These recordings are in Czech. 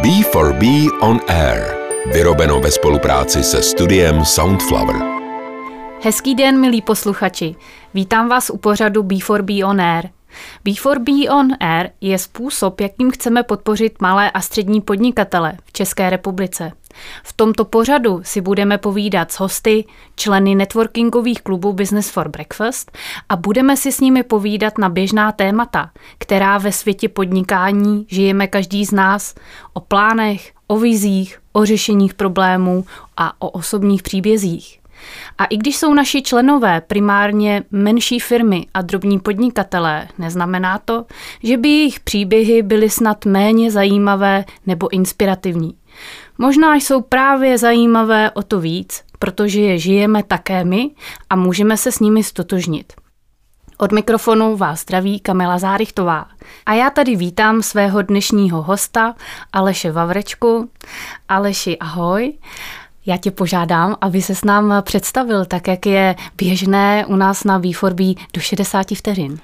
B4B On Air. Vyrobeno ve spolupráci se studiem Soundflower. Hezký den, milí posluchači. Vítám vás u pořadu B4B On Air. B4B On Air je způsob, jakým chceme podpořit malé a střední podnikatele v České republice. V tomto pořadu si budeme povídat s hosty, členy networkingových klubů Business for Breakfast a budeme si s nimi povídat na běžná témata, která ve světě podnikání žijeme každý z nás, o plánech, o vizích, o řešeních problémů a o osobních příbězích. A i když jsou naši členové primárně menší firmy a drobní podnikatelé, neznamená to, že by jejich příběhy byly snad méně zajímavé nebo inspirativní. Možná jsou právě zajímavé o to víc, protože je žijeme také my a můžeme se s nimi stotožnit. Od mikrofonu vás zdraví Kamila Zárychtová. A já tady vítám svého dnešního hosta Aleše Vavrečku. Aleši, ahoj. Já tě požádám, aby se s nám představil, tak jak je běžné u nás na B4B do 60 vteřin.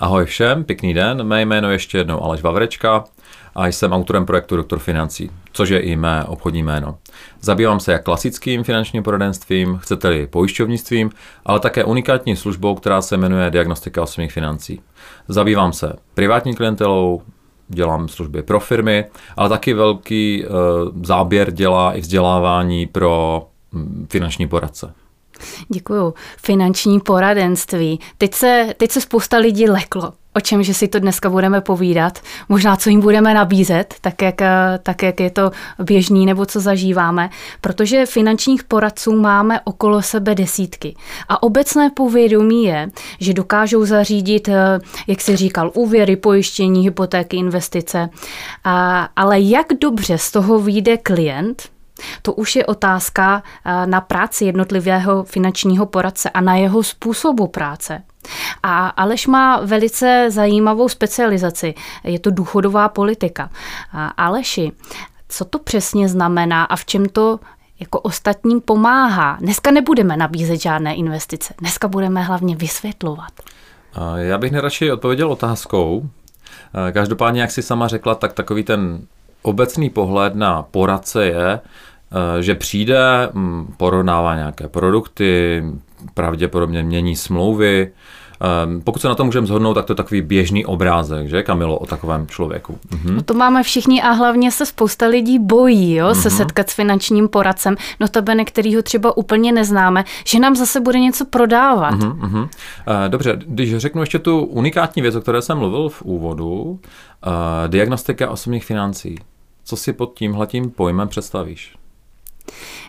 Ahoj všem, pěkný den. Mé jméno ještě jednou Aleš Vavrečka a jsem autorem projektu Doktor financí, což je i mé obchodní jméno. Zabývám se jak klasickým finančním poradenstvím, chcete-li pojišťovnictvím, ale také unikátní službou, která se jmenuje Diagnostika osobních financí. Zabývám se privátní klientelou, dělám služby pro firmy, ale taky velký e, záběr dělá i vzdělávání pro m, finanční poradce. Děkuju. Finanční poradenství. Teď se, teď se spousta lidí leklo. O čem, že si to dneska budeme povídat, možná co jim budeme nabízet, tak jak, tak jak je to běžný nebo co zažíváme, protože finančních poradců máme okolo sebe desítky. A obecné povědomí je, že dokážou zařídit, jak si říkal, úvěry, pojištění, hypotéky, investice. A, ale jak dobře z toho vyjde klient, to už je otázka eh, na práci jednotlivého finančního poradce a na jeho způsobu práce. A Aleš má velice zajímavou specializaci. Je to důchodová politika. A Aleši, co to přesně znamená a v čem to jako ostatním pomáhá? Dneska nebudeme nabízet žádné investice. Dneska budeme hlavně vysvětlovat. Já bych nejradši odpověděl otázkou. Každopádně, jak si sama řekla, tak takový ten obecný pohled na poradce je, eh, že přijde, mm, porovnává nějaké produkty, pravděpodobně mění smlouvy, pokud se na to můžeme zhodnout, tak to je takový běžný obrázek, že Kamilo, o takovém člověku. Mhm. No to máme všichni a hlavně se spousta lidí bojí, jo, mhm. se setkat s finančním poradcem, notabene, kterýho třeba úplně neznáme, že nám zase bude něco prodávat. Mhm, mhm. Uh, dobře, když řeknu ještě tu unikátní věc, o které jsem mluvil v úvodu, uh, diagnostika osobních financí. Co si pod tímhletím pojmem představíš?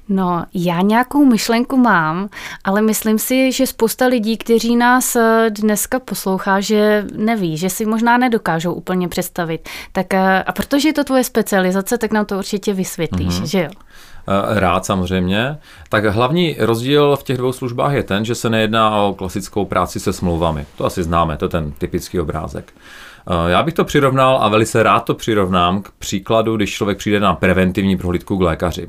No, já nějakou myšlenku mám, ale myslím si, že spousta lidí, kteří nás eh, dneska poslouchá, že neví, že si možná nedokážou úplně představit. Tak eh, a protože je to tvoje specializace, tak nám to určitě vysvětlíš, mm-hmm. že jo? Eh, rád samozřejmě. Tak hlavní rozdíl v těch dvou službách je ten, že se nejedná o klasickou práci se smlouvami. To asi známe, to je ten typický obrázek. Já bych to přirovnal a velice rád to přirovnám k příkladu, když člověk přijde na preventivní prohlídku k lékaři.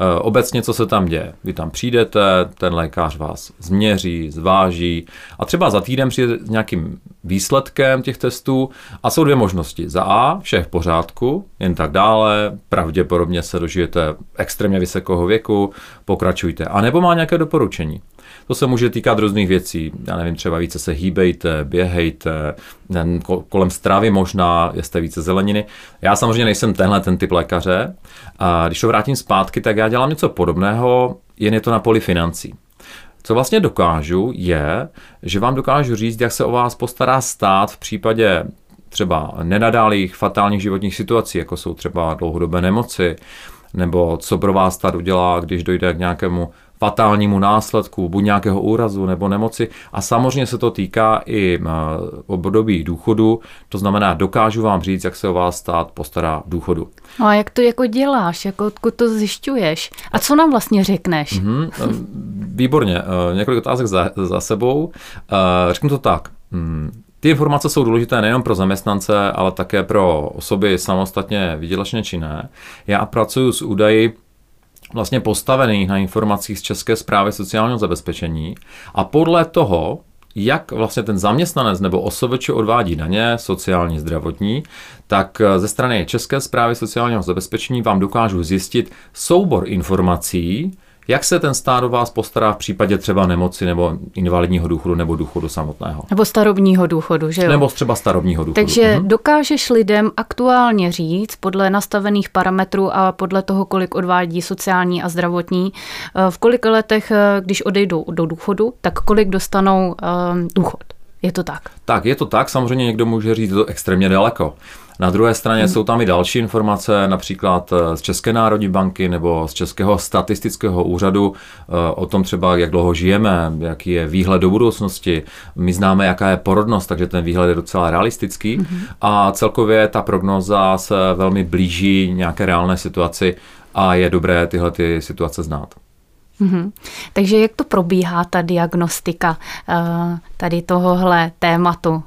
Eh, obecně, co se tam děje? Vy tam přijdete, ten lékař vás změří, zváží a třeba za týden přijde s nějakým výsledkem těch testů a jsou dvě možnosti. Za A, vše v pořádku, jen tak dále, pravděpodobně se dožijete extrémně vysokého věku, pokračujte. A nebo má nějaké doporučení. To se může týkat různých věcí. Já nevím, třeba více se hýbejte, běhejte, kolem stravy možná, jeste více zeleniny. Já samozřejmě nejsem tenhle ten typ lékaře. A když to vrátím zpátky, tak já dělám něco podobného, jen je to na poli financí. Co vlastně dokážu, je, že vám dokážu říct, jak se o vás postará stát v případě třeba nenadálých fatálních životních situací, jako jsou třeba dlouhodobé nemoci, nebo co pro vás stát udělá, když dojde k nějakému fatálnímu následku, buď nějakého úrazu nebo nemoci. A samozřejmě se to týká i eh, období důchodu, to znamená, dokážu vám říct, jak se o vás stát postará v důchodu. No a jak to jako děláš, jako odkud to zjišťuješ? A co nám vlastně řekneš? Mm-hmm, výborně, eh, několik otázek za, za sebou. Řeknu to tak. Mm, ty informace jsou důležité nejen pro zaměstnance, ale také pro osoby samostatně výdělečně činné. Já pracuji s údaji vlastně postavených na informacích z České zprávy sociálního zabezpečení. A podle toho jak vlastně ten zaměstnanec nebo osobeč odvádí daně, sociální, zdravotní, tak eh, ze strany České zprávy sociálního zabezpečení vám dokážu zjistit soubor informací, jak se ten stát o vás postará v případě třeba nemoci nebo invalidního důchodu nebo důchodu samotného? Nebo starobního důchodu, že jo? Nebo třeba starobního důchodu. Takže mhm. dokážeš lidem aktuálně říct podle nastavených parametrů a podle toho, kolik odvádí sociální a zdravotní, eh, v kolika letech, eh, když odejdou do důchodu, tak kolik dostanou um, důchod. Je to tak? Tak, je to tak. Samozřejmě někdo může říct, že to extrémně daleko. Na druhé straně jsou tam i další informace, například eh, z České národní banky nebo z Českého statistického úřadu eh, o tom třeba, jak dlouho žijeme, jaký je výhled do budoucnosti. My známe, jaká je porodnost, takže ten výhled je docela realistický mm-hmm. a celkově ta prognoza se velmi blíží nějaké reálné situaci a je dobré tyhle ty situace znát. Mm-hmm. Takže jak to probíhá ta diagnostika uh, tady tohohle tématu?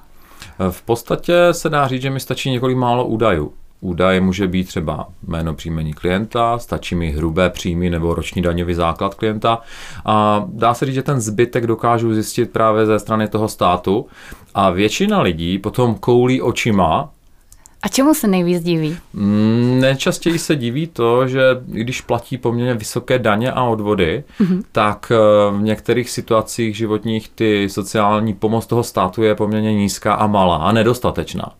V podstatě se dá říct, že mi stačí několik málo údajů. Údaj může být třeba jméno příjmení klienta, stačí mi hrubé příjmy nebo roční daňový základ klienta a dá se říct, že ten zbytek dokážu zjistit právě ze strany toho státu a většina lidí potom koulí očima a čemu se nejvíc diví? Mm, nejčastěji se diví to, že když platí poměrně vysoké daně a odvody, mm-hmm. tak eh, v některých situacích životních ty sociální pomoc toho státu je poměrně nízká a malá a nedostatečná.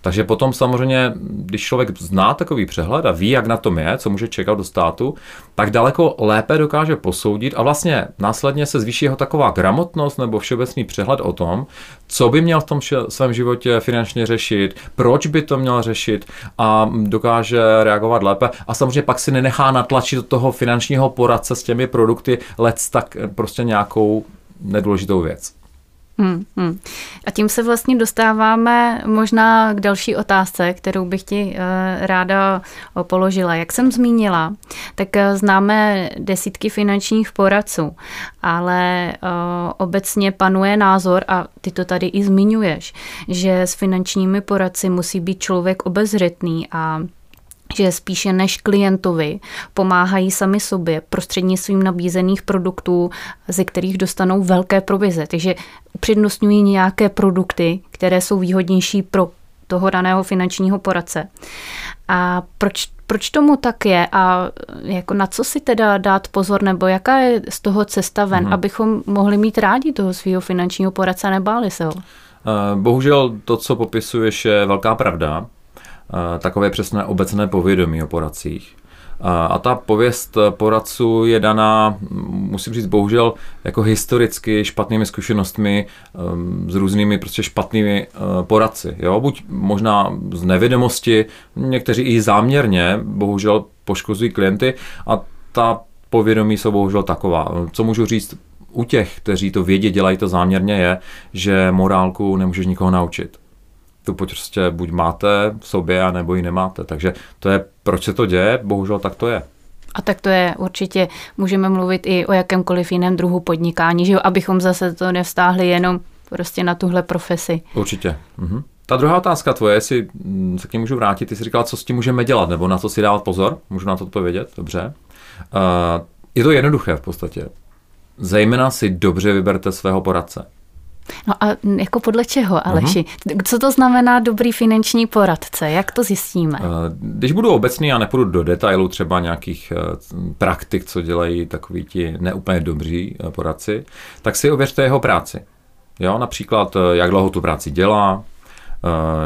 Takže potom samozřejmě, když člověk zná takový přehled a ví, jak na tom je, co může čekat do státu, tak daleko lépe dokáže posoudit a vlastně následně se zvýší jeho taková gramotnost nebo všeobecný přehled o tom, co by měl v tom svém životě finančně řešit, proč by to měl řešit a dokáže reagovat lépe. A samozřejmě pak si nenechá natlačit do toho finančního poradce s těmi produkty let tak prostě nějakou nedůležitou věc. Hmm, hmm. A tím se vlastně dostáváme možná k další otázce, kterou bych ti uh, ráda položila. Jak jsem zmínila, tak uh, známe desítky finančních poradců, ale uh, obecně panuje názor, a ty to tady i zmiňuješ, že s finančními poradci musí být člověk obezřetný a že spíše než klientovi pomáhají sami sobě prostřednictvím nabízených produktů, ze kterých dostanou velké provize. Takže upřednostňují nějaké produkty, které jsou výhodnější pro toho daného finančního poradce. A proč, proč tomu tak je a jako na co si teda dát pozor, nebo jaká je z toho cesta ven, hmm. abychom mohli mít rádi toho svého finančního poradce a nebáli se ho? Eh, bohužel to, co popisuješ, je velká pravda takové přesné obecné povědomí o poradcích. A ta pověst poradců je daná, musím říct, bohužel jako historicky špatnými zkušenostmi um, s různými prostě špatnými uh, poradci. Jo? Buď možná z nevědomosti, někteří i záměrně, bohužel poškozují klienty a ta povědomí jsou bohužel taková. Co můžu říct u těch, kteří to vědí, dělají to záměrně, je, že morálku nemůžeš nikoho naučit tu prostě buď máte v sobě, nebo ji nemáte. Takže to je, proč se to děje, bohužel tak to je. A tak to je určitě, můžeme mluvit i o jakémkoliv jiném druhu podnikání, že jo, abychom zase to nevstáhli jenom prostě na tuhle profesi. Určitě. Mhm. Ta druhá otázka tvoje, jestli mm, se k ní můžu vrátit, ty jsi říkala, co s tím můžeme dělat, nebo na co si dávat pozor, můžu na to odpovědět, dobře. Uh, je to jednoduché v podstatě. Zejména si dobře vyberte svého poradce. No a jako podle čeho, Aleši? Uh-huh. Co to znamená dobrý finanční poradce? Jak to zjistíme? Eh, když budu obecný a nepůjdu do detailu třeba nějakých eh, praktik, co dělají takoví ti neúplně dobří eh, poradci, tak si ověřte jeho práci. Jo, například, jak dlouho tu práci dělá,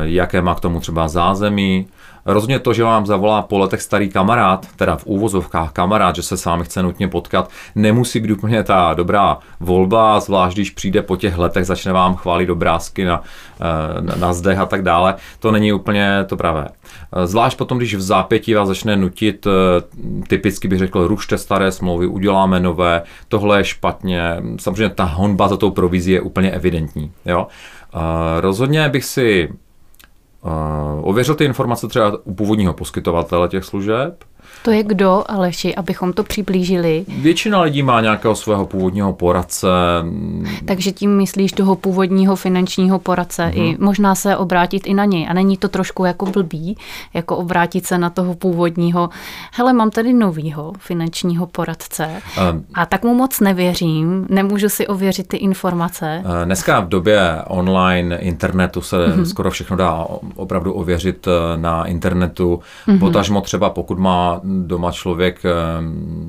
jaké má k tomu třeba zázemí, Rozhodně to, že vám zavolá po letech starý kamarád, teda v úvozovkách kamarád, že se s vámi chce nutně potkat, nemusí být úplně ta dobrá volba, zvlášť když přijde po těch letech, začne vám chválit obrázky na, eh, na, na zdech a tak dále. To není úplně to pravé. Eh, zvlášť potom, když v zápětí vás začne nutit, eh, typicky bych řekl, rušte staré smlouvy, uděláme nové, tohle je špatně. Samozřejmě ta honba za tou provizí je úplně evidentní. Jo? Rozhodně bych si ověřil ty informace třeba u původního poskytovatele těch služeb, To je kdo, Aleši, abychom to přiblížili? Většina lidí má nějakého svého původního poradce. Takže tím myslíš toho původního finančního poradce mm-hmm. i možná se obrátit i na něj. A není to trošku jako blbý, jako obrátit se na toho původního. Hele, mám tady novýho finančního poradce um, a tak mu moc nevěřím, nemůžu si ověřit ty informace. Dneska v době online internetu se mm-hmm. skoro všechno dá opravdu ověřit eh, na internetu. Mm-hmm. Potažmo třeba pokud má doma člověk eh,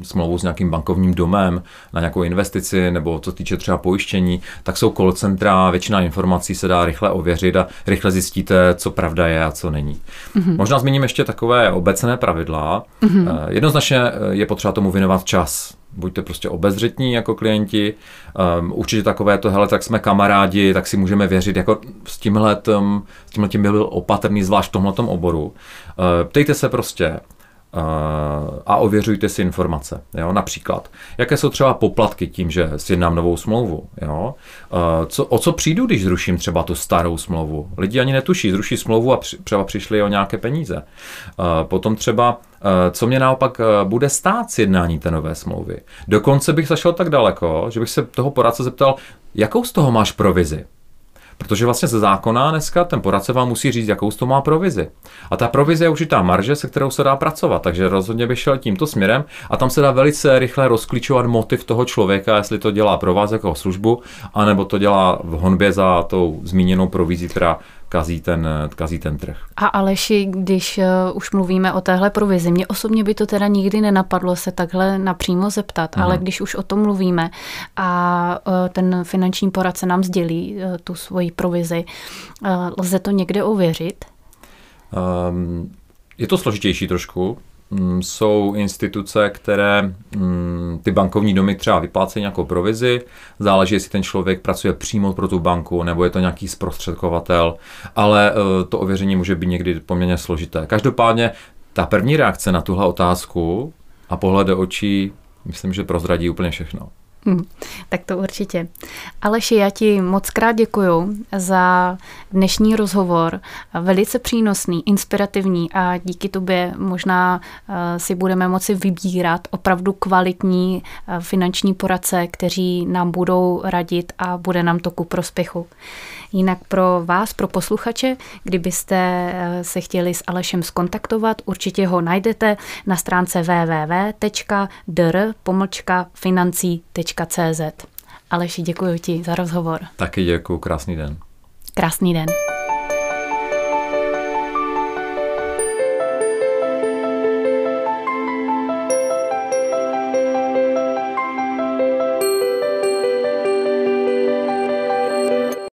smlouvu s nějakým bankovním domem na nějakou investici nebo co týče třeba pojištění, tak jsou call centra, většina informací se dá rychle ověřit a rychle zjistíte, co pravda je a co není. Mm-hmm. Možná zmíním ještě takové obecné pravidla. Mm-hmm. Jednoznačně je potřeba tomu věnovat čas buďte prostě obezřetní jako klienti. Um, určitě takové to, hele, tak jsme kamarádi, tak si můžeme věřit, jako s tímhle, s tímhle tím byl opatrný, zvlášť v tomhle oboru. Uh, ptejte se prostě, a ověřujte si informace. Jo? Například, jaké jsou třeba poplatky tím, že sjednám novou smlouvu. Jo? Co, o co přijdu, když zruším třeba tu starou smlouvu? Lidi ani netuší, zruší smlouvu a při, třeba přišli o nějaké peníze. Potom třeba, co mě naopak bude stát sjednání té nové smlouvy. Dokonce bych zašel tak daleko, že bych se toho poradce zeptal, jakou z toho máš provizi? Protože vlastně ze zákona dneska ten poradce vám musí říct, jakou to má provizi. A ta provize je určitá marže, se kterou se dá pracovat. Takže rozhodně bych šel tímto směrem a tam se dá velice rychle rozklíčovat motiv toho člověka, jestli to dělá pro vás jako službu, anebo to dělá v honbě za tou zmíněnou provizí, která kazí ten, kazí ten trh. A Aleši, když uh, už mluvíme o téhle provizi, mě osobně by to teda nikdy nenapadlo se takhle napřímo zeptat, uh-huh. ale když už o tom mluvíme a uh, ten finanční poradce nám sdělí uh, tu svoji provizi, lze to někde ověřit? Um, je to složitější trošku, jsou instituce, které mm, ty bankovní domy třeba vyplácejí nějakou provizi, záleží, jestli ten člověk pracuje přímo pro tu banku, nebo je to nějaký zprostředkovatel, ale eh, to ověření může být někdy poměrně složité. Každopádně ta první reakce na tuhle otázku a pohled do očí, myslím, že prozradí úplně všechno. Hmm, tak to určitě. Aleši, já ti moc krát děkuju za dnešní rozhovor. Velice přínosný, inspirativní a díky tobě možná uh, si budeme moci vybírat opravdu kvalitní uh, finanční poradce, kteří nám budou radit a bude nám to ku prospěchu. Jinak pro vás, pro posluchače, kdybyste uh, se chtěli s Alešem skontaktovat, určitě ho najdete na stránce www.dr.financí.com www.cz. Aleši, děkuji ti za rozhovor. Taky děkuji, krásný den. Krásný den.